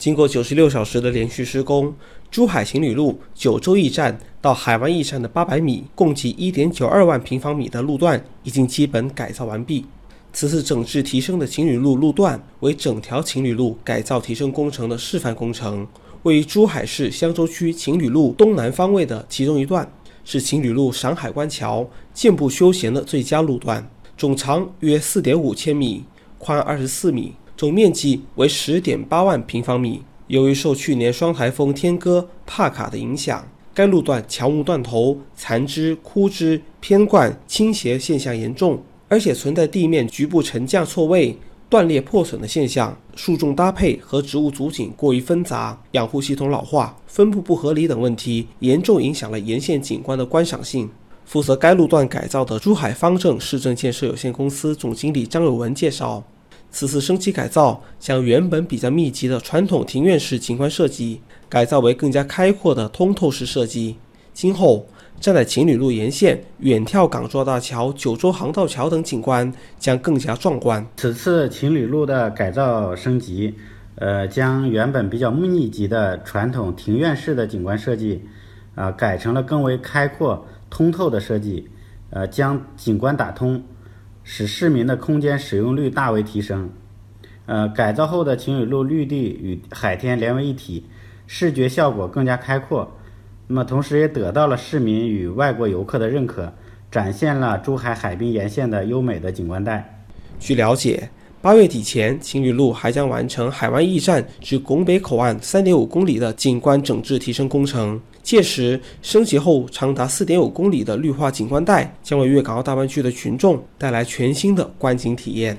经过九十六小时的连续施工，珠海情侣路九州驿站到海湾驿站的八百米，共计一点九二万平方米的路段已经基本改造完毕。此次整治提升的情侣路路段为整条情侣路改造提升工程的示范工程，位于珠海市香洲区情侣路东南方位的其中一段，是情侣路赏海关桥健步休闲的最佳路段，总长约四点五千米，宽二十四米，总面积为十点八万平方米。由于受去年双台风天鸽、帕卡的影响，该路段桥木断头、残枝、枯枝、偏冠、倾斜现象严重。而且存在地面局部沉降错位、断裂破损的现象，树种搭配和植物组景过于纷杂，养护系统老化、分布不合理等问题，严重影响了沿线景观的观赏性。负责该路段改造的珠海方正市政建设有限公司总经理张有文介绍，此次升级改造将原本比较密集的传统庭院式景观设计改造为更加开阔的通透式设计，今后。站在情侣路沿线，远眺港珠澳大桥、九州航道桥等景观将更加壮观。此次情侣路的改造升级，呃，将原本比较密集的传统庭院式的景观设计，啊，改成了更为开阔、通透的设计，呃，将景观打通，使市民的空间使用率大为提升。呃，改造后的晴雨路绿地与海天连为一体，视觉效果更加开阔。那么，同时也得到了市民与外国游客的认可，展现了珠海海滨沿线的优美的景观带。据了解，八月底前，情侣路还将完成海湾驿站至拱北口岸三点五公里的景观整治提升工程，届时升级后长达四点五公里的绿化景观带将为粤港澳大湾区的群众带来全新的观景体验。